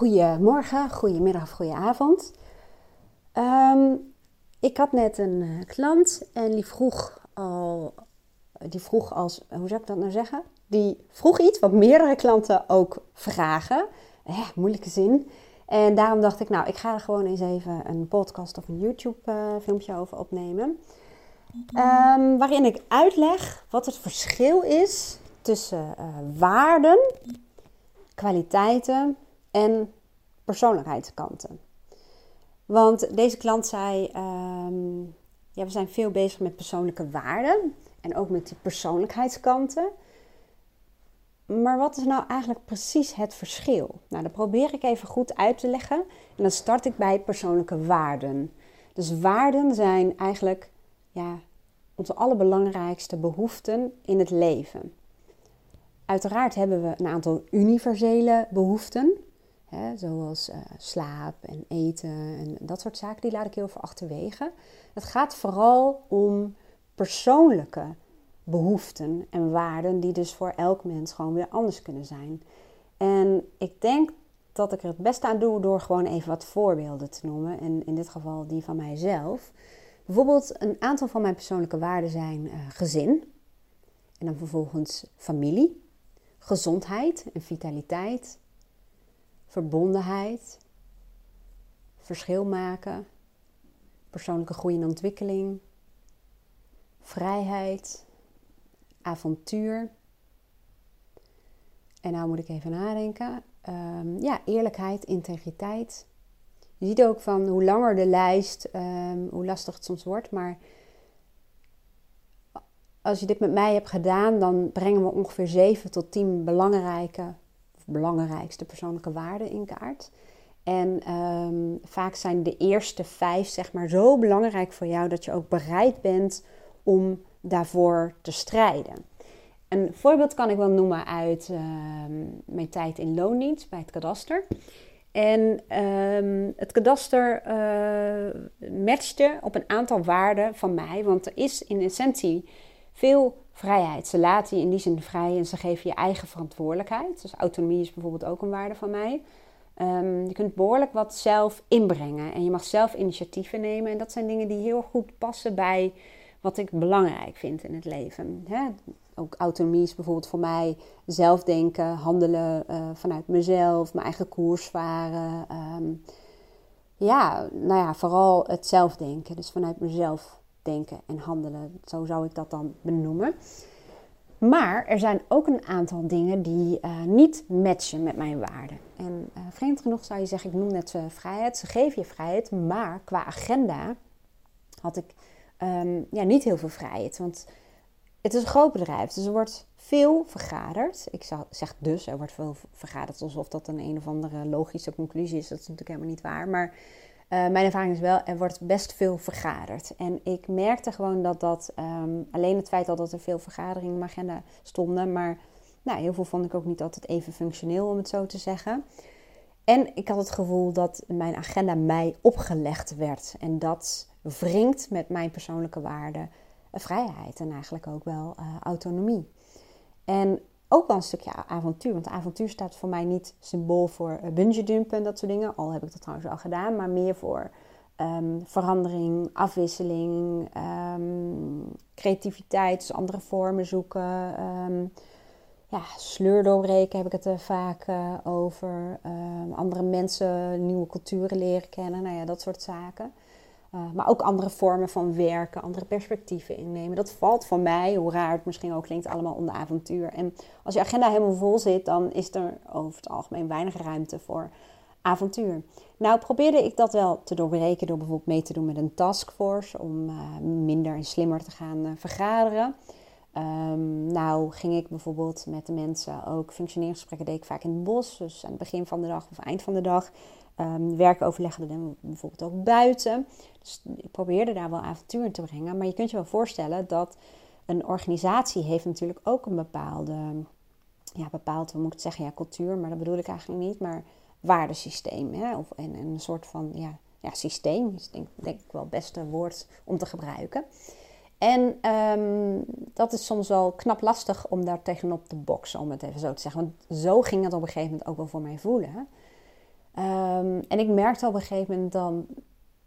Goedemorgen, goedemiddag, goedenavond. Um, ik had net een uh, klant en die vroeg al, die vroeg als, hoe zou ik dat nou zeggen? Die vroeg iets wat meerdere klanten ook vragen. Eh, moeilijke zin. En daarom dacht ik, nou, ik ga er gewoon eens even een podcast of een YouTube-filmpje over opnemen. Um, waarin ik uitleg wat het verschil is tussen uh, waarden, kwaliteiten en persoonlijkheidskanten. Want deze klant zei: um, ja, we zijn veel bezig met persoonlijke waarden en ook met die persoonlijkheidskanten. Maar wat is nou eigenlijk precies het verschil? Nou, dat probeer ik even goed uit te leggen. En dan start ik bij persoonlijke waarden. Dus waarden zijn eigenlijk ja, onze allerbelangrijkste behoeften in het leven. Uiteraard hebben we een aantal universele behoeften, hè, zoals uh, slaap en eten en dat soort zaken. Die laat ik heel veel achterwege. Het gaat vooral om persoonlijke behoeften en waarden, die dus voor elk mens gewoon weer anders kunnen zijn. En ik denk dat ik er het beste aan doe door gewoon even wat voorbeelden te noemen. En in dit geval die van mijzelf. Bijvoorbeeld een aantal van mijn persoonlijke waarden zijn uh, gezin. En dan vervolgens familie, gezondheid en vitaliteit, verbondenheid, verschil maken, persoonlijke groei en ontwikkeling, vrijheid, avontuur. En nou moet ik even nadenken. Um, ja, eerlijkheid, integriteit. Je ziet ook van hoe langer de lijst, um, hoe lastig het soms wordt. Maar als je dit met mij hebt gedaan, dan brengen we ongeveer 7 tot 10 belangrijke, belangrijkste persoonlijke waarden in kaart. En um, vaak zijn de eerste vijf zeg maar zo belangrijk voor jou dat je ook bereid bent om daarvoor te strijden. Een voorbeeld kan ik wel noemen uit uh, mijn tijd in loondienst bij het kadaster. En um, het kadaster uh, matchte op een aantal waarden van mij, want er is in essentie veel vrijheid. Ze laten je in die zin vrij en ze geven je eigen verantwoordelijkheid. Dus autonomie is bijvoorbeeld ook een waarde van mij. Um, je kunt behoorlijk wat zelf inbrengen en je mag zelf initiatieven nemen. En dat zijn dingen die heel goed passen bij wat ik belangrijk vind in het leven. Hè? Ook autonomie is bijvoorbeeld voor mij zelf denken, handelen uh, vanuit mezelf, mijn eigen koers varen. Um, ja, nou ja, vooral het zelfdenken. Dus vanuit mezelf denken en handelen. Zo zou ik dat dan benoemen. Maar er zijn ook een aantal dingen die uh, niet matchen met mijn waarden. En uh, vreemd genoeg zou je zeggen, ik noem net uh, vrijheid. Ze geven je vrijheid, maar qua agenda had ik um, ja, niet heel veel vrijheid. Want het is een groot bedrijf, dus er wordt veel vergaderd. Ik zeg dus, er wordt veel vergaderd alsof dat een een of andere logische conclusie is. Dat is natuurlijk helemaal niet waar. Maar uh, mijn ervaring is wel, er wordt best veel vergaderd. En ik merkte gewoon dat dat, um, alleen het feit al dat er veel vergaderingen in mijn agenda stonden, maar nou, heel veel vond ik ook niet altijd even functioneel, om het zo te zeggen. En ik had het gevoel dat mijn agenda mij opgelegd werd. En dat wringt met mijn persoonlijke waarden vrijheid en eigenlijk ook wel uh, autonomie. En ook wel een stukje avontuur. Want avontuur staat voor mij niet symbool voor uh, bungee jumpen en dat soort dingen. Al heb ik dat trouwens al gedaan. Maar meer voor um, verandering, afwisseling, um, creativiteit. Dus andere vormen zoeken. Um, ja, sleur doorbreken heb ik het er vaak uh, over. andere mensen, nieuwe culturen leren kennen. Nou ja, dat soort zaken. Uh, maar ook andere vormen van werken, andere perspectieven innemen. Dat valt voor mij, hoe raar het misschien ook klinkt, allemaal onder avontuur. En als je agenda helemaal vol zit, dan is er over het algemeen weinig ruimte voor avontuur. Nou probeerde ik dat wel te doorbreken door bijvoorbeeld mee te doen met een taskforce om uh, minder en slimmer te gaan uh, vergaderen. Um, nou ging ik bijvoorbeeld met de mensen ook functioneringsgesprekken deed ik vaak in het bos, dus aan het begin van de dag of eind van de dag. Um, werk overleggen bijvoorbeeld ook buiten. Dus ik probeerde daar wel avontuur in te brengen. Maar je kunt je wel voorstellen dat een organisatie heeft natuurlijk ook een bepaalde, ja, bepaald, we moeten zeggen, ja, cultuur, maar dat bedoel ik eigenlijk niet, maar waardesysteem. Hè? Of en, een soort van ja, ja, systeem is denk, denk ik wel het beste woord om te gebruiken. En um, dat is soms wel knap lastig om daar tegenop te boksen, om het even zo te zeggen. Want zo ging het op een gegeven moment ook wel voor mij voelen. Ehm, en ik merkte op een gegeven moment dan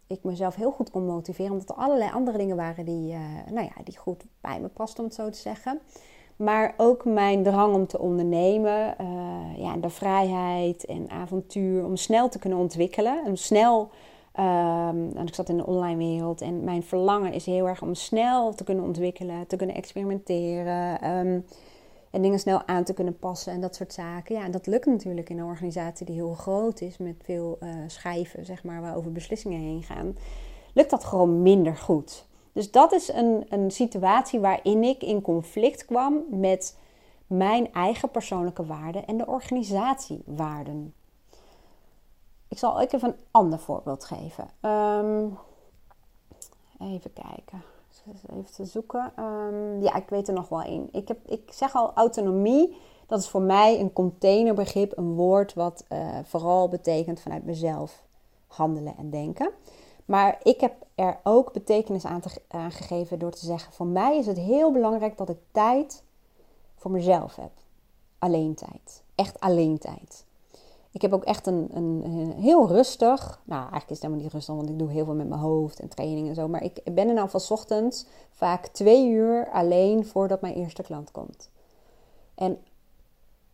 ik mezelf heel goed kon motiveren, omdat er allerlei andere dingen waren die, uh, nou ja, die goed bij me pasten, om het zo te zeggen. Maar ook mijn drang om te ondernemen, uh, ja, de vrijheid en avontuur, om snel te kunnen ontwikkelen. Om snel, um, ik zat in de online wereld en mijn verlangen is heel erg om snel te kunnen ontwikkelen, te kunnen experimenteren. Um, en dingen snel aan te kunnen passen en dat soort zaken. Ja, en dat lukt natuurlijk in een organisatie die heel groot is, met veel uh, schijven, zeg maar, waarover beslissingen heen gaan. Lukt dat gewoon minder goed. Dus dat is een, een situatie waarin ik in conflict kwam met mijn eigen persoonlijke waarden en de organisatiewaarden. Ik zal ook even een ander voorbeeld geven. Um, even kijken even te zoeken. Ehm, ja, ik weet er nog wel één. Ik, heb, ik zeg al autonomie. Dat is voor mij een containerbegrip, een woord wat uh, vooral betekent vanuit mezelf handelen en denken. Maar ik heb er ook betekenis aan, te, aan gegeven door te zeggen: voor mij is het heel belangrijk dat ik tijd voor mezelf heb. Alleen tijd. Echt alleen tijd. Ik heb ook echt een, een, heel rustig, nou eigenlijk is het helemaal niet rustig, want ik doe heel veel met mijn hoofd en training en zo. Maar ik ben er nou van ochtends vaak twee uur alleen voordat mijn eerste klant komt. En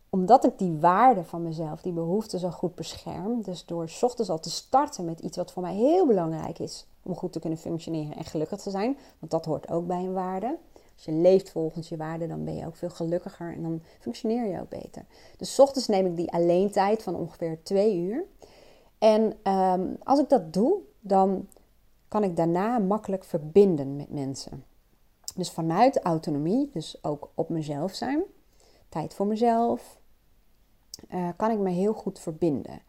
omdat ik die waarde van mezelf, die behoefte zo goed bescherm, dus door ochtends al te starten met iets wat voor mij heel belangrijk is om goed te kunnen functioneren en gelukkig te zijn, want dat hoort ook bij een waarde als je leeft volgens je waarden, dan ben je ook veel gelukkiger en dan functioneer je ook beter. Dus ochtends neem ik die alleen tijd van ongeveer twee uur. En ehm, als ik dat doe, dan kan ik daarna makkelijk verbinden met mensen. Dus vanuit autonomie, dus ook op mezelf zijn, tijd voor mezelf, uh, kan ik me heel goed verbinden.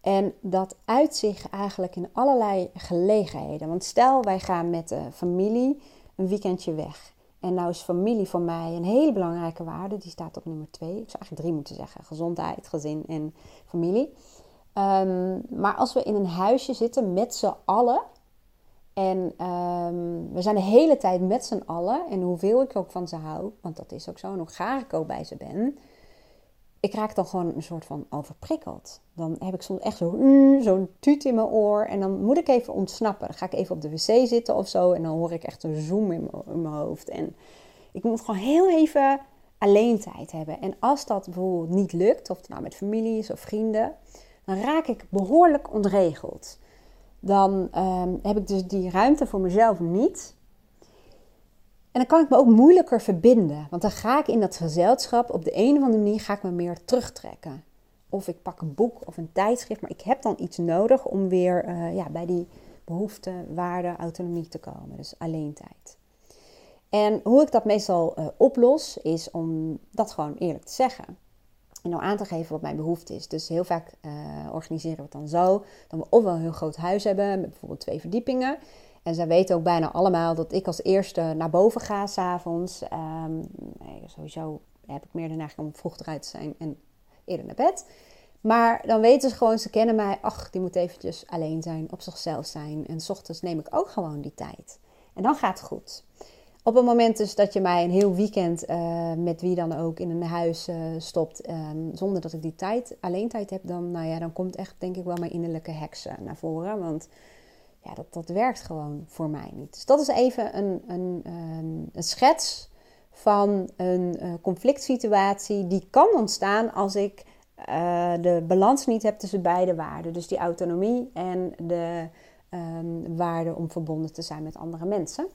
En dat uit zich eigenlijk in allerlei gelegenheden. Want stel, wij gaan met de familie een weekendje weg. En nou is familie voor mij een hele belangrijke waarde. Die staat op nummer twee. Ik zou eigenlijk drie moeten zeggen. Gezondheid, gezin en familie. Ehm, maar als we in een huisje zitten met z'n allen. En ehm, we zijn de hele tijd met z'n allen. En hoeveel ik ook van ze hou. Want dat is ook zo. En hoe graag ik ook bij ze ben ik raak dan gewoon een soort van overprikkeld. Dan heb ik soms echt zo'n zo'n tuut in mijn oor. En dan moet ik even ontsnappen. Dan ga ik even op de wc zitten of zo. En dan hoor ik echt een zoom in mijn hoofd. En ik moet gewoon heel even alleen tijd hebben. En als dat bijvoorbeeld niet lukt, of het nou met familie is of vrienden, dan raak ik behoorlijk ontregeld. Dan ehm, heb ik dus die ruimte voor mezelf niet. En dan kan ik me ook moeilijker verbinden. Want dan ga ik in dat gezelschap op de een of andere manier ga ik me meer terugtrekken. Of ik pak een boek of een tijdschrift, maar ik heb dan iets nodig om weer uh, ja, bij die behoefte, waarde, autonomie te komen. Dus alleen tijd. En hoe ik dat meestal uh, oplos, is om dat gewoon eerlijk te zeggen. En nou aan te geven wat mijn behoefte is. Dus heel vaak uh, organiseren we het dan zo. Dat we ofwel een heel groot huis hebben, met bijvoorbeeld twee verdiepingen. En zij weten ook bijna allemaal dat ik als eerste naar boven ga s'avonds. Um, sowieso heb ik meer de neiging om vroeg eruit te zijn en eerder naar bed. Maar dan weten ze gewoon, ze kennen mij. Ach, die moet eventjes alleen zijn, op zichzelf zijn. En s ochtends neem ik ook gewoon die tijd. En dan gaat het goed. Op het moment dus dat je mij een heel weekend uh, met wie dan ook in een huis uh, stopt, um, zonder dat ik die tijd, alleen tijd heb, dan, nou ja, dan komt echt denk ik wel mijn innerlijke heksen naar voren. Want ja, dat, dat werkt gewoon voor mij niet. Dus dat is even een, een, ehm, een schets van een uh, conflict situatie die kan ontstaan als ik uh, de balans niet heb tussen beide waarden. Dus die autonomie en de um, waarde om verbonden te zijn met andere mensen.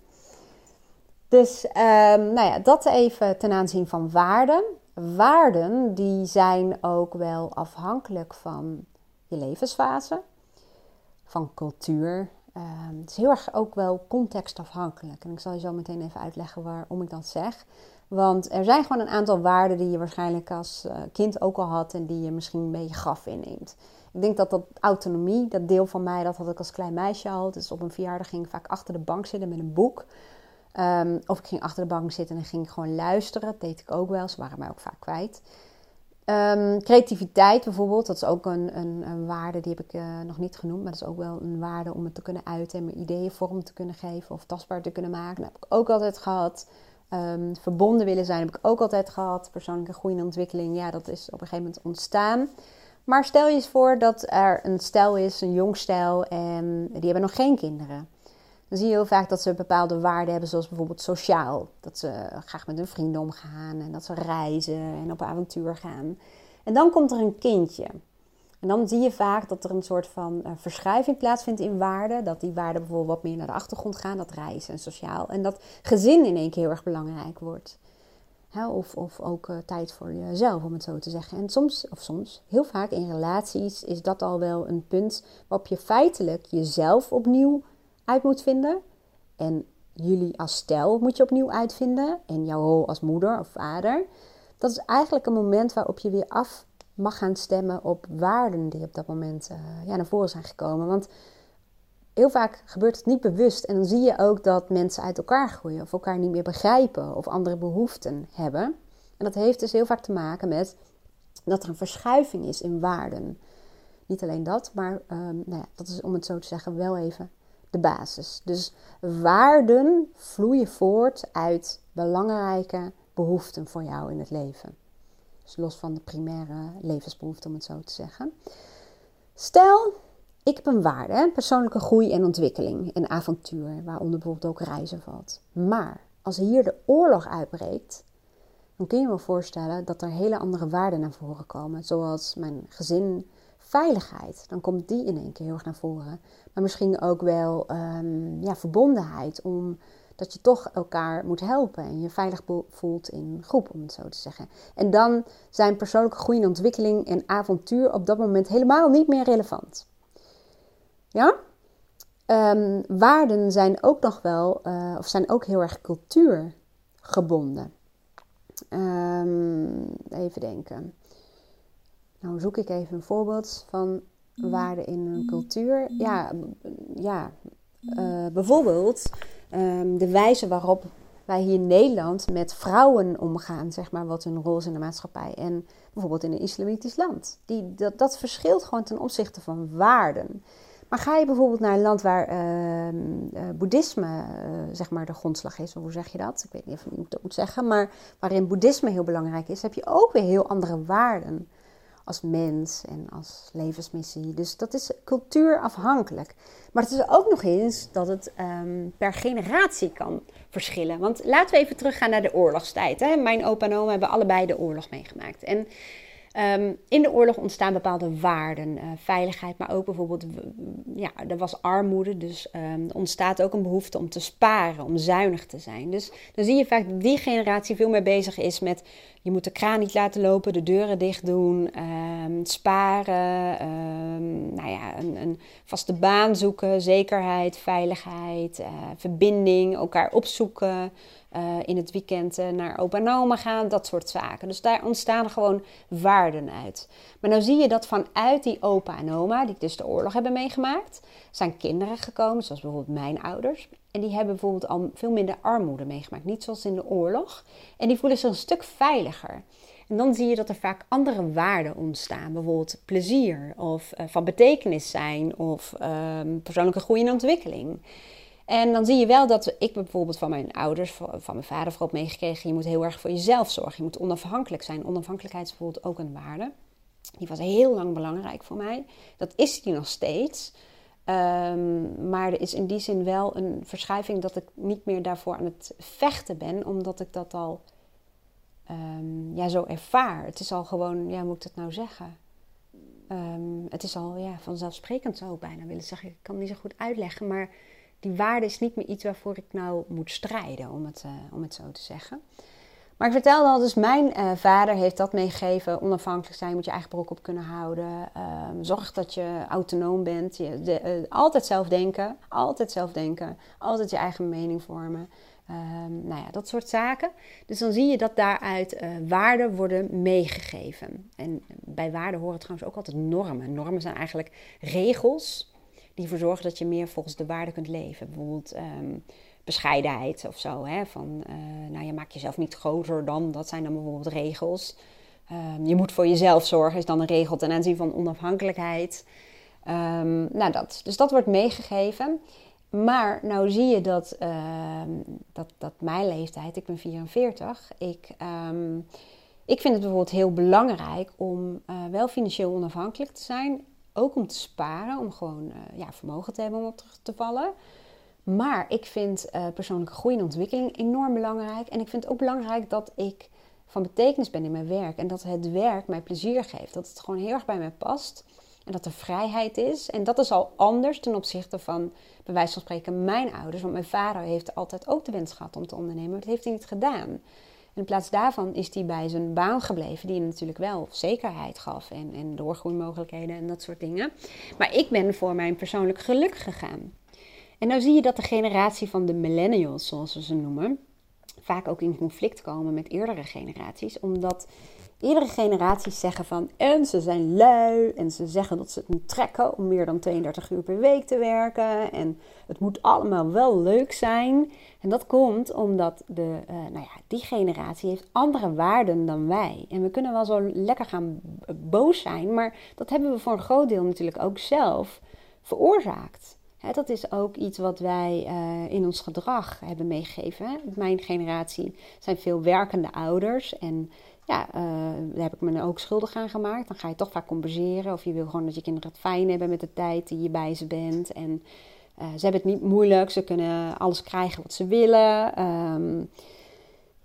Dus um, nou ja, dat even ten aanzien van waarden. Waarden die zijn ook wel afhankelijk van je levensfase van cultuur. Ehm, het is heel erg ook wel contextafhankelijk. En ik zal je zo meteen even uitleggen waarom ik dat zeg. Want er zijn gewoon een aantal waarden die je waarschijnlijk als uh, kind ook al had en die je misschien een beetje graf inneemt. Ik denk dat dat autonomie, dat deel van mij, dat had ik als klein meisje al. Dus op een verjaardag ging ik vaak achter de bank zitten met een boek. Um, of ik ging achter de bank zitten en ging gewoon luisteren. Dat deed ik ook wel. Ze waren mij ook vaak kwijt. Um, creativiteit bijvoorbeeld, dat is ook een, een, een waarde, die heb ik uh, nog niet genoemd, maar dat is ook wel een waarde om het te kunnen uiten en mijn ideeën vorm te kunnen geven of tastbaar te kunnen maken. Dat heb ik ook altijd gehad. Um, verbonden willen zijn heb ik ook altijd gehad. Persoonlijke groei en ontwikkeling, ja, dat is op een gegeven moment ontstaan. Maar stel je eens voor dat er een stel is, een jong stel, en die hebben nog geen kinderen. Dan zie je heel vaak dat ze bepaalde waarden hebben, zoals bijvoorbeeld sociaal. Dat ze graag met hun vrienden omgaan en dat ze reizen en op avontuur gaan. En dan komt er een kindje. En dan zie je vaak dat er een soort van uh, verschuiving plaatsvindt in waarden. Dat die waarden bijvoorbeeld wat meer naar de achtergrond gaan, dat reizen en sociaal. En dat gezin in één keer heel erg belangrijk wordt. of, of ook uh, tijd voor jezelf, om het zo te zeggen. En soms, of soms, heel vaak in relaties is dat al wel een punt waarop je feitelijk jezelf opnieuw uit moet vinden. En jullie als stel moet je opnieuw uitvinden. En jouw rol als moeder of vader. Dat is eigenlijk een moment waarop je weer af mag gaan stemmen op waarden die op dat moment uh, ja, naar voren zijn gekomen. Want heel vaak gebeurt het niet bewust. En dan zie je ook dat mensen uit elkaar groeien of elkaar niet meer begrijpen of andere behoeften hebben. En dat heeft dus heel vaak te maken met dat er een verschuiving is in waarden. Niet alleen dat, maar um, nou ja, dat is om het zo te zeggen wel even de basis. Dus waarden vloeien voort uit belangrijke behoeften voor jou in het leven. Dus los van de primaire levensbehoeften, om het zo te zeggen. Stel, ik heb een waarde, persoonlijke groei en ontwikkeling en avontuur, waaronder bijvoorbeeld ook reizen valt. Maar als hier de oorlog uitbreekt, dan kun je me voorstellen dat er hele andere waarden naar voren komen. Zoals mijn gezin, veiligheid. Dan komt die in één keer heel erg naar voren. Maar misschien ook wel um, ja, verbondenheid, omdat je toch elkaar moet helpen en je veilig voelt in groep, om het zo te zeggen. En dan zijn persoonlijke groei en ontwikkeling en avontuur op dat moment helemaal niet meer relevant. Ja? Um, waarden zijn ook nog wel, uh, of zijn ook heel erg cultuurgebonden. Um, even denken. Nou zoek ik even een voorbeeld van waarden in een cultuur. Ja, ja uh, bijvoorbeeld um, de wijze waarop wij hier in Nederland met vrouwen omgaan, zeg maar, wat hun rol is in de maatschappij. En bijvoorbeeld in een islamitisch land. Die, dat, dat verschilt gewoon ten opzichte van waarden. Maar ga je bijvoorbeeld naar een land waar uh, uh, boeddhisme uh, zeg maar de grondslag is, of hoe zeg je dat? Ik weet niet of ik dat moet zeggen, maar waarin boeddhisme heel belangrijk is, heb je ook weer heel andere waarden als mens en als levensmissie. Dus dat is cultuurafhankelijk. Maar het is ook nog eens dat het um, per generatie kan verschillen. Want laten we even teruggaan naar de oorlogstijd. Hè. Mijn opa en oma hebben allebei de oorlog meegemaakt. En Um, in de oorlog ontstaan bepaalde waarden, uh, veiligheid, maar ook bijvoorbeeld, ja, er was armoede, dus um, er ontstaat ook een behoefte om te sparen, om zuinig te zijn. Dus dan zie je vaak dat die generatie veel meer bezig is met, je moet de kraan niet laten lopen, de deuren dicht doen, um, sparen, nou ja, een, een, vaste baan zoeken, zekerheid, veiligheid, uh, verbinding, elkaar opzoeken. Uh, in het weekend uh, naar opa en oma gaan, dat soort zaken. Dus daar ontstaan gewoon waarden uit. Maar nou zie je dat vanuit die opa en oma, die dus de oorlog hebben meegemaakt, zijn kinderen gekomen, zoals bijvoorbeeld mijn ouders. En die hebben bijvoorbeeld al veel minder armoede meegemaakt, niet zoals in de oorlog. En die voelen zich een stuk veiliger. En dan zie je dat er vaak andere waarden ontstaan. Bijvoorbeeld plezier of uh, van betekenis zijn of um, persoonlijke groei en ontwikkeling. En dan zie je wel dat ik bijvoorbeeld van mijn ouders, van mijn vader vooral meegekregen, je moet heel erg voor jezelf zorgen. Je moet onafhankelijk zijn. Onafhankelijkheid is bijvoorbeeld ook een waarde. Die was heel lang belangrijk voor mij. Dat is die nog steeds. Um, maar er is in die zin wel een verschuiving dat ik niet meer daarvoor aan het vechten ben, omdat ik dat al um, ja, zo ervaar. Het is al gewoon, ja, hoe moet ik dat nou zeggen? Um, het is al ja, vanzelfsprekend ik bijna willen zeggen. Ik kan het niet zo goed uitleggen, maar die waarde is niet meer iets waarvoor ik nou moet strijden, om het, uh, om het zo te zeggen. Maar ik vertelde al, dus mijn uh, vader heeft dat meegegeven. Onafhankelijk zijn, moet je eigen broek op kunnen houden. Um, zorg dat je autonoom bent. Je, de, uh, altijd zelf denken. Altijd zelf denken. Altijd je eigen mening vormen. Um, nou ja, dat soort zaken. Dus dan zie je dat daaruit waarden worden meegegeven. En bij waarden horen trouwens ook altijd normen. Normen zijn eigenlijk regels die ervoor zorgen dat je meer volgens de waarden kunt leven. Bijvoorbeeld um, bescheidenheid of zo. Hè? Van, uh, nou, je maakt jezelf niet groter dan. Dat zijn dan bijvoorbeeld regels. Um, je moet voor jezelf zorgen, is dan een regel ten aanzien van onafhankelijkheid. Um, nou, dat. Dus dat wordt meegegeven. Maar nou zie je dat, dat, dat mijn leeftijd, ik ben 44, ik ik vind het bijvoorbeeld heel belangrijk om uh, wel financieel onafhankelijk te zijn. Ook om te sparen, om gewoon uh, ja, vermogen te hebben om op te vallen. Maar ik vind uh, persoonlijke groei en ontwikkeling enorm belangrijk. En ik vind het ook belangrijk dat ik van betekenis ben in mijn werk. En dat het werk mij plezier geeft. Dat het gewoon heel erg bij mij past. En dat er vrijheid is. En dat is al anders ten opzichte van, bij wijze van spreken, mijn ouders. Want mijn vader heeft altijd ook de wens gehad om te ondernemen. Maar dat heeft hij niet gedaan. In plaats daarvan is hij bij zijn baan gebleven, die hem natuurlijk wel zekerheid gaf en, en doorgroeimogelijkheden en dat soort dingen. Maar ik ben voor mijn persoonlijk geluk gegaan. En nou zie je dat de generatie van de millennials, zoals we ze noemen, vaak ook in conflict komen met eerdere generaties, omdat eerdere generaties zeggen van en ze zijn lui en ze zeggen dat ze het niet trekken om meer dan 32 uur per week te werken en het moet allemaal wel leuk zijn. En dat komt omdat de, uh, nou ja, die generatie heeft andere waarden dan wij. En we kunnen wel zo lekker gaan boos zijn, maar dat hebben we voor een groot deel natuurlijk ook zelf veroorzaakt. dat is ook iets wat wij uh, in ons gedrag hebben meegegeven. Mijn generatie zijn veel werkende ouders en ja, uh, daar heb ik me ook schuldig aan gemaakt. Dan ga je toch vaak compenseren. Of je wil gewoon dat je kinderen het fijn hebben met de tijd die je bij ze bent. En uh, ze hebben het niet moeilijk. Ze kunnen alles krijgen wat ze willen. Um,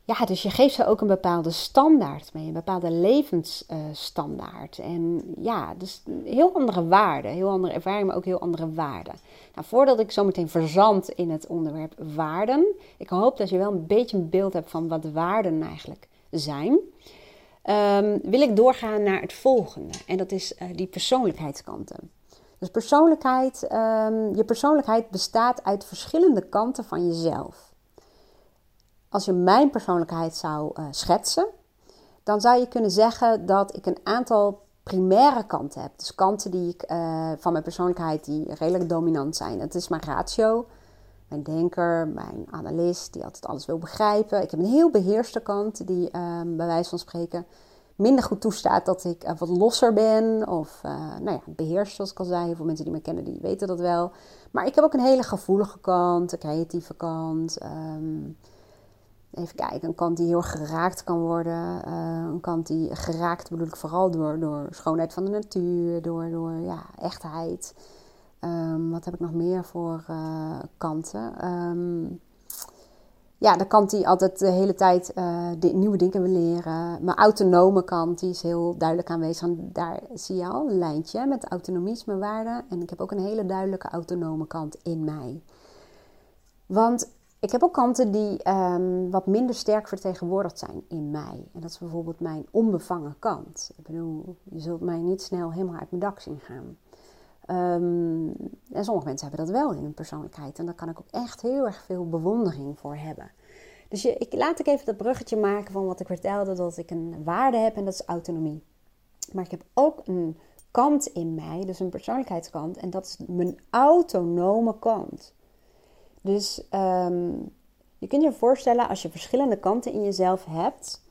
ja, dus je geeft ze ook een bepaalde standaard mee. Een bepaalde levensstandaard. En ja, dus heel andere waarden. Heel andere ervaring, maar ook heel andere waarden. Nou, voordat ik zo meteen verzand in het onderwerp waarden. Ik hoop dat je wel een beetje een beeld hebt van wat waarden eigenlijk zijn, um, wil ik doorgaan naar het volgende. En dat is uh, die persoonlijkheidskanten. Dus persoonlijkheid, um, je persoonlijkheid bestaat uit verschillende kanten van jezelf. Als je mijn persoonlijkheid zou uh, schetsen, dan zou je kunnen zeggen dat ik een aantal primaire kanten heb. Dus kanten die ik, uh, van mijn persoonlijkheid die redelijk dominant zijn. Het is mijn ratio, mijn denker, mijn analist, die altijd alles wil begrijpen. Ik heb een heel beheerste kant, die ehm, bij wijze van spreken minder goed toestaat dat ik uh, wat losser ben. Of uh, nou ja, beheerst, zoals ik al zei. Voor mensen die me kennen, die weten dat wel. Maar ik heb ook een hele gevoelige kant, een creatieve kant. Um, even kijken, een kant die heel geraakt kan worden. Uh, een kant die geraakt bedoel ik vooral door, door schoonheid van de natuur, door, door ja, echtheid. Um, wat heb ik nog meer voor uh, kanten? Um, ja, de kant die altijd de hele tijd uh, nieuwe dingen wil leren. Mijn autonome kant, die is heel duidelijk aanwezig. En daar zie je al een lijntje met autonomie is mijn waarde. En ik heb ook een hele duidelijke autonome kant in mij. Want ik heb ook kanten die um, wat minder sterk vertegenwoordigd zijn in mij. En dat is bijvoorbeeld mijn onbevangen kant. Ik bedoel, je zult mij niet snel helemaal uit mijn dak zien gaan. Um, en sommige mensen hebben dat wel in hun persoonlijkheid. En daar kan ik ook echt heel erg veel bewondering voor hebben. Dus je, ik, laat ik even dat bruggetje maken van wat ik vertelde, dat ik een waarde heb en dat is autonomie. Maar ik heb ook een kant in mij, dus een persoonlijkheidskant, en dat is mijn autonome kant. Dus um, je kunt je voorstellen, als je verschillende kanten in jezelf hebt,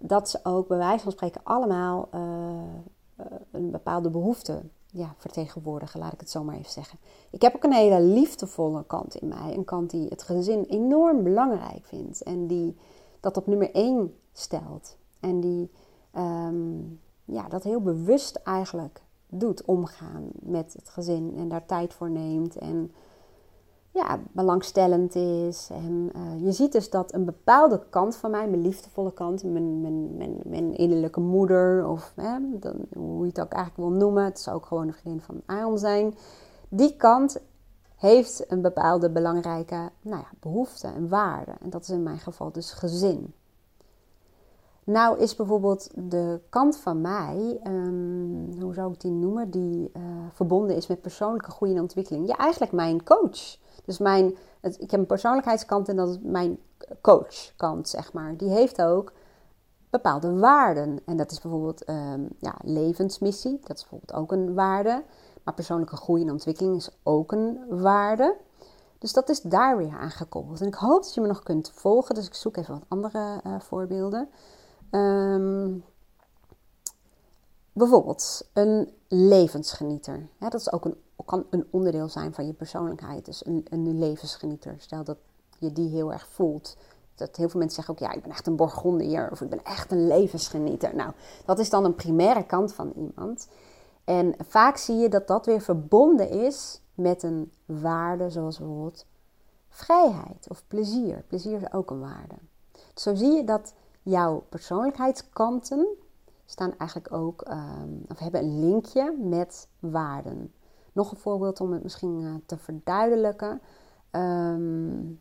dat ze ook bij wijze van spreken allemaal uh, uh, een bepaalde behoefte ja, vertegenwoordigen, laat ik het zo maar even zeggen. Ik heb ook een hele liefdevolle kant in mij. Een kant die het gezin enorm belangrijk vindt. En die dat op nummer één stelt. En die um, ja, dat heel bewust eigenlijk doet omgaan met het gezin. En daar tijd voor neemt. En ja, belangstellend is. En uh, je ziet dus dat een bepaalde kant van mij, mijn liefdevolle kant, mijn, mijn, mijn, mijn innerlijke moeder, of hè, dan, hoe je het ook eigenlijk wil noemen, het zou ook gewoon een vriendin van Aaron zijn, die kant heeft een bepaalde belangrijke nou ja, behoefte en waarde. En dat is in mijn geval dus gezin. Nou is bijvoorbeeld de kant van mij, um, hoe zou ik die noemen, die uh, verbonden is met persoonlijke groei en ontwikkeling. Ja, eigenlijk mijn coach. Dus mijn, ik heb een persoonlijkheidskant en dat is mijn coachkant, zeg maar. Die heeft ook bepaalde waarden. En dat is bijvoorbeeld um, ja, levensmissie, dat is bijvoorbeeld ook een waarde. Maar persoonlijke groei en ontwikkeling is ook een waarde. Dus dat is daar weer aan gekoppeld. En ik hoop dat je me nog kunt volgen, dus ik zoek even wat andere uh, voorbeelden. Um, bijvoorbeeld een levensgenieter. Dat is ook een kan een onderdeel zijn van je persoonlijkheid. Dus een, een levensgenieter. Stel dat je die heel erg voelt. dat heel veel mensen zeggen ook, ja, ik ben echt een Borgondier of ik ben echt een levensgenieter. Nou, dat is dan een primaire kant van iemand. En vaak zie je dat dat weer verbonden is met een waarde, zoals bijvoorbeeld vrijheid of plezier. Plezier is ook een waarde. Zo zie je dat jouw persoonlijkheidskanten staan eigenlijk ook, um, of hebben een linkje met waarden. Nog een voorbeeld om het misschien uh, te verduidelijken. Um,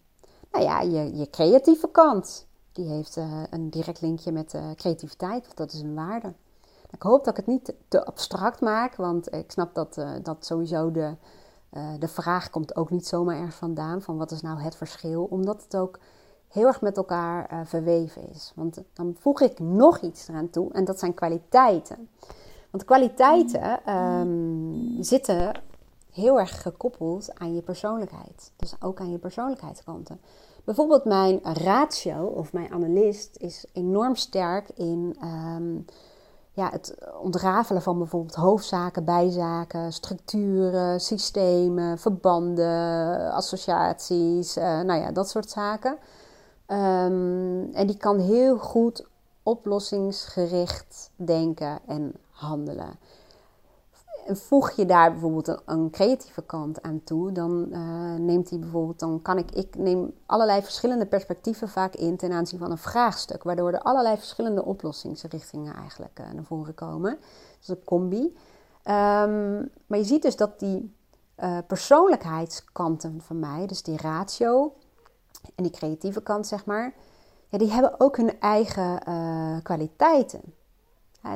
nou ja, je, je creatieve kant. Die heeft uh, een direct linkje met uh, creativiteit, of dat is een waarde. Ik hoop dat ik het niet te abstract maak, want ik snap dat, uh, dat sowieso de, de vraag komt ook niet zomaar ergens vandaan van wat is nou het verschil, omdat het ook heel erg met elkaar verweven is. Want dan voeg ik nog iets eraan toe en dat zijn kwaliteiten. Want kwaliteiten um, zitten heel erg gekoppeld aan je persoonlijkheid. Dus ook aan je persoonlijkheidskanten. Bijvoorbeeld mijn ratio of mijn analist is enorm sterk in um, ja, het ontrafelen van bijvoorbeeld hoofdzaken, bijzaken, structuren, systemen, verbanden, associaties, uh, nou ja, dat soort zaken. Um, en die kan heel goed oplossingsgericht denken en handelen. Voeg je daar bijvoorbeeld een, creatieve kant aan toe, dan uh, neemt hij bijvoorbeeld, dan kan ik, ik neem allerlei verschillende perspectieven vaak in ten aanzien van een vraagstuk, waardoor er allerlei verschillende oplossingsrichtingen eigenlijk uh, naar voren komen. Dat is een combi. Um, maar je ziet dus dat die uh, persoonlijkheidskanten van mij, dus die ratio, en die creatieve kant, zeg maar, ja, die hebben ook hun eigen uh,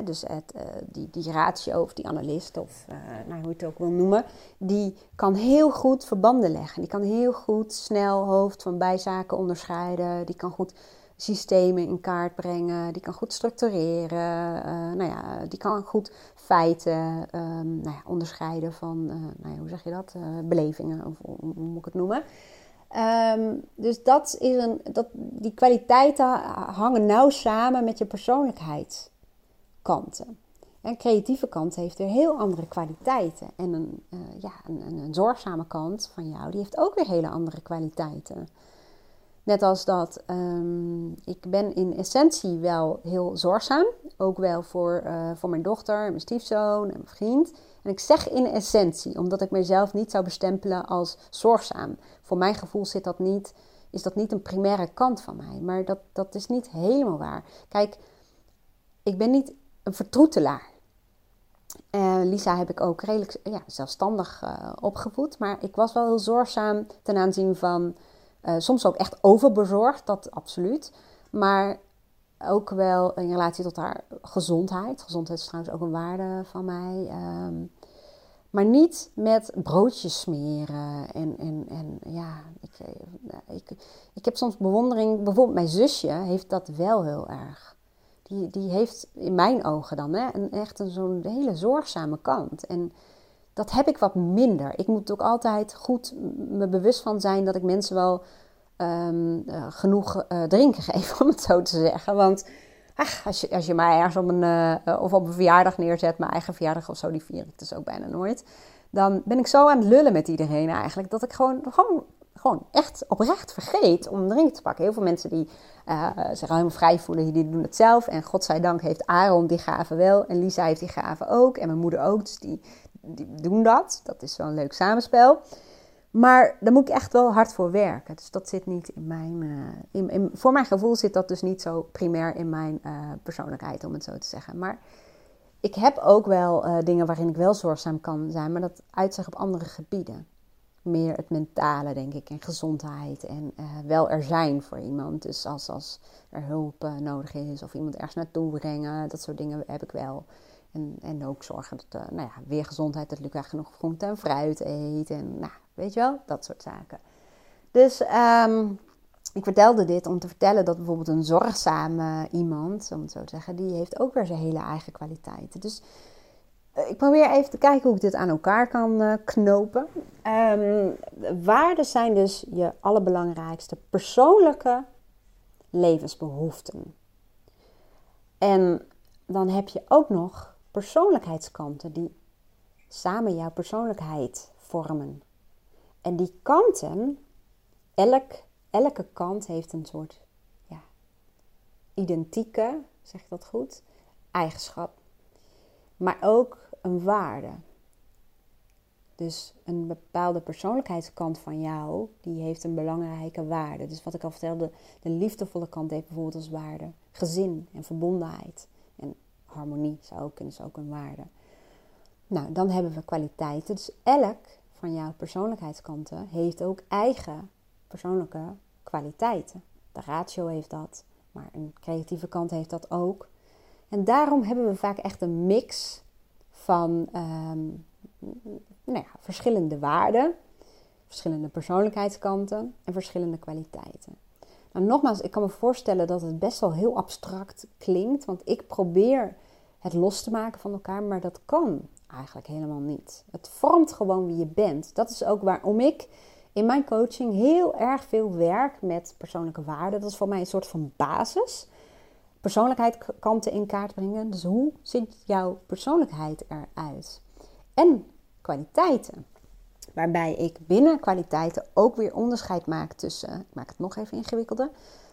dus het, uh, die, die ratio of die analist, of uh, nou, hoe je het ook wil noemen, die kan heel goed verbanden leggen. Die kan heel goed snel hoofd van bijzaken onderscheiden. Die kan goed systemen in kaart brengen. Die kan goed structureren. nou ja, die kan goed feiten um, nou ja, onderscheiden van, nou ja, hoe zeg je dat, belevingen, of hoe moet ik het noemen. Um, dus dat is een, dat, die kwaliteiten hangen nauw samen met je persoonlijkheidskanten. Een creatieve kant heeft weer heel andere kwaliteiten. En een, uh, ja, een, een, zorgzame kant van jou, die heeft ook weer hele andere kwaliteiten. Net als dat um, ik ben in essentie wel heel zorgzaam. Ook wel voor, uh, voor mijn dochter, mijn stiefzoon en mijn vriend. En ik zeg in essentie, omdat ik mezelf niet zou bestempelen als zorgzaam. Voor mijn gevoel zit dat niet, is dat niet een primaire kant van mij. Maar dat, dat is niet helemaal waar. Kijk, ik ben niet een vertroetelaar. Uh, Lisa heb ik ook redelijk ja, zelfstandig uh, opgevoed. Maar ik was wel heel zorgzaam ten aanzien van... Uh, soms ook echt overbezorgd, dat absoluut. Maar ook wel in relatie tot haar gezondheid. Gezondheid is trouwens ook een waarde van mij. Um, maar niet met broodjes smeren. En, en, en ja, ik, eh, ik, ik heb soms bewondering. Bijvoorbeeld mijn zusje heeft dat wel heel erg. Die, die heeft in mijn ogen dan hè, een, echt een, zo'n hele zorgzame kant. En dat heb ik wat minder. Ik moet ook altijd goed me bewust van zijn dat ik mensen wel um, uh, genoeg uh, drinken geef, om het zo te zeggen. Want ach, als, je, als je mij ergens op een, uh, of op een verjaardag neerzet, mijn eigen verjaardag of zo, die vier ik dus ook bijna nooit. Dan ben ik zo aan het lullen met iedereen eigenlijk, dat ik gewoon, gewoon, gewoon echt oprecht vergeet om een drink te pakken. Heel veel mensen die uh, zich helemaal vrij voelen, die doen het zelf. En godzijdank heeft Aaron die gave wel en Lisa heeft die gave ook. En mijn moeder ook, dus die, doen dat. Dat is wel een leuk samenspel. Maar daar moet ik echt wel hard voor werken. Dus dat zit niet in mijn. Uh, in, in, voor mijn gevoel zit dat dus niet zo primair in mijn uh, persoonlijkheid, om het zo te zeggen. Maar ik heb ook wel dingen waarin ik wel zorgzaam kan zijn, maar dat uitzicht op andere gebieden. Meer het mentale, denk ik, en gezondheid. En wel er zijn voor iemand. Dus als, als er hulp nodig is of iemand ergens naartoe brengen, dat soort dingen heb ik wel. En, en ook zorgen dat, nou ja, weer gezondheid, dat Luca genoeg groente en fruit eet. En nou, Weet je wel? Dat soort zaken. Dus um, ik vertelde dit om te vertellen dat bijvoorbeeld een zorgzame iemand, om het zo te zeggen, die heeft ook weer zijn hele eigen kwaliteiten. Dus uh, ik probeer even te kijken hoe ik dit aan elkaar kan uh, knopen. Um, waarden zijn dus je allerbelangrijkste persoonlijke levensbehoeften. En dan heb je ook nog persoonlijkheidskanten die samen jouw persoonlijkheid vormen. En die kanten, elk, elke kant heeft een soort identieke, zeg ik dat goed, eigenschap. Maar ook een waarde. Dus een bepaalde persoonlijkheidskant van jou, die heeft een belangrijke waarde. Dus wat ik al vertelde, de liefdevolle kant heeft bijvoorbeeld als waarde gezin en verbondenheid. En harmonie zou ook kunnen, is ook een waarde. Nou, dan hebben we kwaliteiten. Dus elk van jouw persoonlijkheidskanten heeft ook eigen persoonlijke kwaliteiten. De ratio heeft dat, maar een creatieve kant heeft dat ook. En daarom hebben we vaak echt een mix van ehm, nou ja, verschillende waarden, verschillende persoonlijkheidskanten en verschillende kwaliteiten. Nou, nogmaals, ik kan me voorstellen dat het best wel heel abstract klinkt, want ik probeer het los te maken van elkaar, maar dat kan eigenlijk helemaal niet. Het vormt gewoon wie je bent. Dat is ook waarom ik in mijn coaching heel erg veel werk met persoonlijke waarden. Dat is voor mij een soort van basis. Persoonlijkheidskanten in kaart brengen. Dus hoe ziet jouw persoonlijkheid eruit? En kwaliteiten. Waarbij ik binnen kwaliteiten ook weer onderscheid maak tussen, ik maak het nog even ingewikkelder.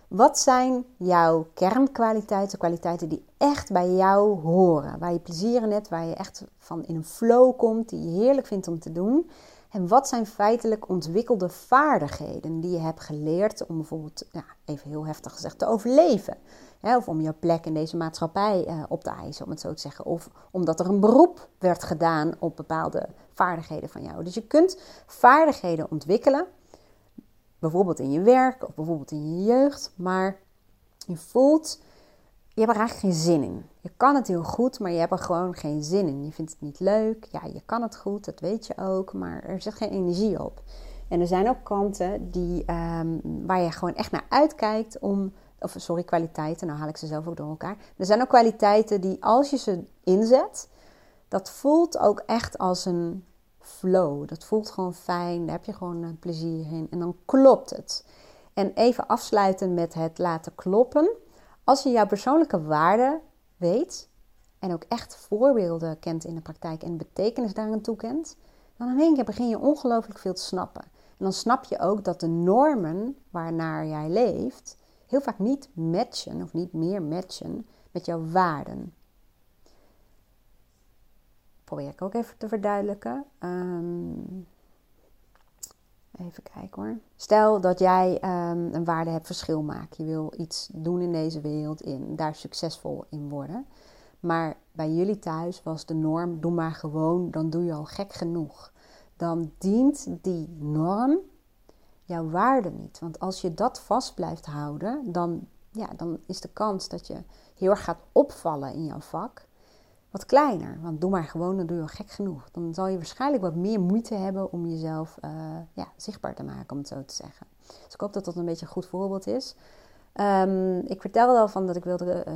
Wat zijn jouw kernkwaliteiten, kwaliteiten die echt bij jou horen? Waar je plezier in hebt, waar je echt van in een flow komt, die je heerlijk vindt om te doen. En wat zijn feitelijk ontwikkelde vaardigheden die je hebt geleerd om bijvoorbeeld, even heel heftig gezegd, te overleven? Of om je plek in deze maatschappij uh, op te eisen, om het zo te zeggen. Of omdat er een beroep werd gedaan op bepaalde vaardigheden van jou. Dus je kunt vaardigheden ontwikkelen, bijvoorbeeld in je werk of bijvoorbeeld in je jeugd, maar je voelt, je hebt er eigenlijk geen zin in. Je kan het heel goed, maar je hebt er gewoon geen zin in. Je vindt het niet leuk. Ja, je kan het goed, dat weet je ook, maar er zit geen energie op. En er zijn ook kanten die, um, waar je gewoon echt naar uitkijkt om of sorry, kwaliteiten, nou haal ik ze zelf ook door elkaar. Er zijn ook kwaliteiten die als je ze inzet, dat voelt ook echt als een flow. Dat voelt gewoon fijn, daar heb je gewoon een plezier in en dan klopt het. En even afsluiten met het laten kloppen. Als je jouw persoonlijke waarden weet en ook echt voorbeelden kent in de praktijk en betekenis daarin toekent, dan in één keer begin je ongelooflijk veel te snappen. En dan snap je ook dat de normen waarnaar jij leeft, heel vaak niet matchen of niet meer matchen met jouw waarden. Probeer ik ook even te verduidelijken. Ehm, even kijken hoor. Stel dat jij um, een waarde hebt verschil maken. Je wil iets doen in deze wereld, in, daar succesvol in worden. Maar bij jullie thuis was de norm: doe maar gewoon, dan doe je al gek genoeg. Dan dient die norm jouw waarde niet. Want als je dat vast blijft houden, dan, ja, dan is de kans dat je heel erg gaat opvallen in jouw vak wat kleiner. Want doe maar gewoon, dan doe je gek genoeg. Dan zal je waarschijnlijk wat meer moeite hebben om jezelf uh, ja, zichtbaar te maken, om het zo te zeggen. Dus ik hoop dat dat een beetje een goed voorbeeld is. Um, ik vertelde al van dat ik wilde uh,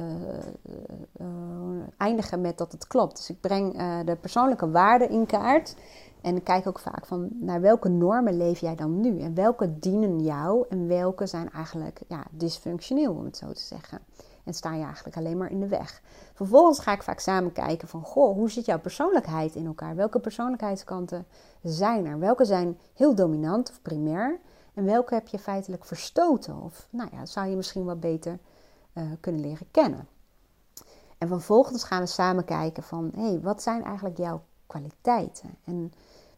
uh, eindigen met dat het klopt. Dus ik breng de persoonlijke waarde in kaart. En kijk ook vaak van naar welke normen leef jij dan nu? En welke dienen jou en welke zijn eigenlijk ja, dysfunctioneel, om het zo te zeggen. En sta je eigenlijk alleen maar in de weg. Vervolgens ga ik vaak samen kijken van, goh, hoe zit jouw persoonlijkheid in elkaar? Welke persoonlijkheidskanten zijn er? Welke zijn heel dominant of primair? En welke heb je feitelijk verstoten? Of nou ja, zou je misschien wat beter uh, kunnen leren kennen? En vervolgens gaan we samen kijken van, hé, hey, wat zijn eigenlijk jouw kwaliteiten? En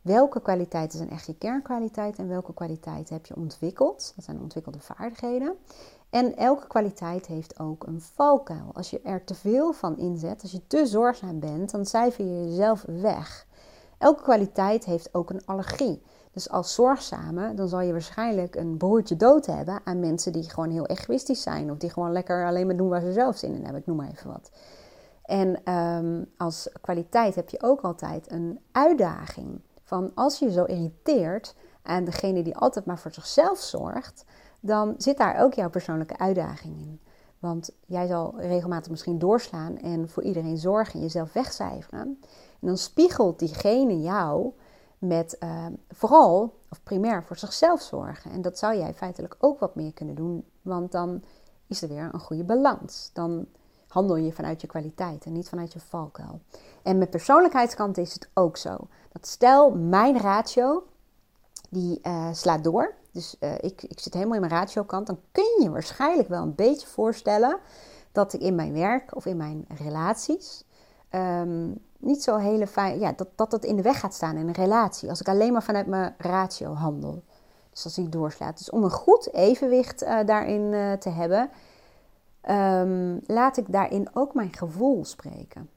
welke kwaliteiten zijn echt je kernkwaliteiten en welke kwaliteiten heb je ontwikkeld? Dat zijn ontwikkelde vaardigheden. En elke kwaliteit heeft ook een valkuil. Als je er te veel van inzet, als je te zorgzaam bent, dan cijfer je jezelf weg. Elke kwaliteit heeft ook een allergie. Dus als zorgzame, dan zal je waarschijnlijk een broertje dood hebben aan mensen die gewoon heel egoïstisch zijn. Of die gewoon lekker alleen maar doen waar ze zelf zin in hebben. Ik noem maar even wat. En um, als kwaliteit heb je ook altijd een uitdaging. Van als je zo irriteert aan degene die altijd maar voor zichzelf zorgt, dan zit daar ook jouw persoonlijke uitdaging in. Want jij zal regelmatig misschien doorslaan en voor iedereen zorgen en jezelf wegcijferen. En dan spiegelt diegene jou met uh, vooral of primair voor zichzelf zorgen. En dat zou jij feitelijk ook wat meer kunnen doen, want dan is er weer een goede balans. Dan handel je vanuit je kwaliteit en niet vanuit je valkuil. En met persoonlijkheidskant is het ook zo. Dat stel, mijn ratio, die uh, slaat door. Dus uh, ik, ik zit helemaal in mijn ratio kant. Dan kun je waarschijnlijk wel een beetje voorstellen dat ik in mijn werk of in mijn relaties ehm, niet zo hele fijn, ja, dat, dat het in de weg gaat staan in een relatie. Als ik alleen maar vanuit mijn ratio handel. Dus als ik doorslaat. Dus om een goed evenwicht uh, daarin te hebben, um, laat ik daarin ook mijn gevoel spreken.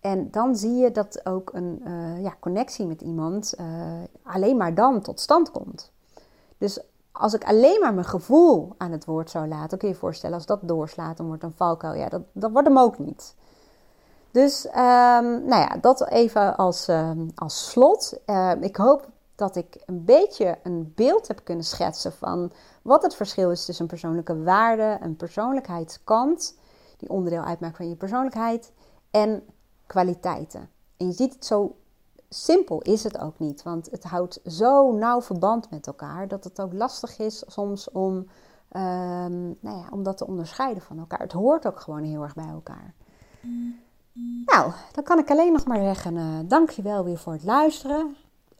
En dan zie je dat ook een uh, ja, connectie met iemand alleen maar dan tot stand komt. Dus als ik alleen maar mijn gevoel aan het woord zou laten, kun je je voorstellen, als dat doorslaat, dan wordt een valkuil. Ja, dat, dat wordt hem ook niet. Dus um, nou ja, dat even als, um, als slot. Ik hoop dat ik een beetje een beeld heb kunnen schetsen van wat het verschil is tussen persoonlijke waarde, een persoonlijkheidskant, die onderdeel uitmaakt van je persoonlijkheid, en kwaliteiten. En je ziet het zo simpel is het ook niet, want het houdt zo nauw verband met elkaar dat het ook lastig is soms om, um, nou ja, om dat te onderscheiden van elkaar. Het hoort ook gewoon heel erg bij elkaar. Nou, dan kan ik alleen nog maar zeggen, uh, dank je wel weer voor het luisteren.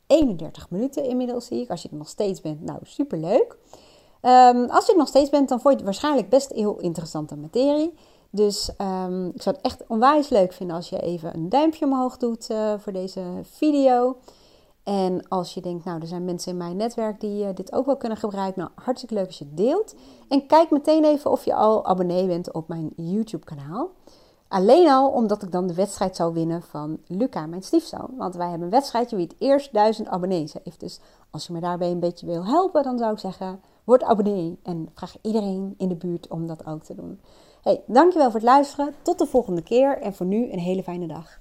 31 minuten inmiddels zie ik. Als je er nog steeds bent, nou superleuk. Um, als je er nog steeds bent, dan vond je het waarschijnlijk best heel interessante materie. Dus um, ik zou het echt onwijs leuk vinden als je even een duimpje omhoog doet uh, voor deze video. En als je denkt, nou, er zijn mensen in mijn netwerk die uh, dit ook wel kunnen gebruiken. Nou, hartstikke leuk als je het deelt. En kijk meteen even of je al abonnee bent op mijn YouTube-kanaal. Alleen al omdat ik dan de wedstrijd zou winnen van Luca, mijn stiefzoon. Want wij hebben een wedstrijdje wie het eerst duizend abonnees heeft. Dus als je me daarbij een beetje wil helpen, dan zou ik zeggen, word abonnee. En vraag iedereen in de buurt om dat ook te doen. Hey, dankjewel voor het luisteren. Tot de volgende keer. En voor nu een hele fijne dag.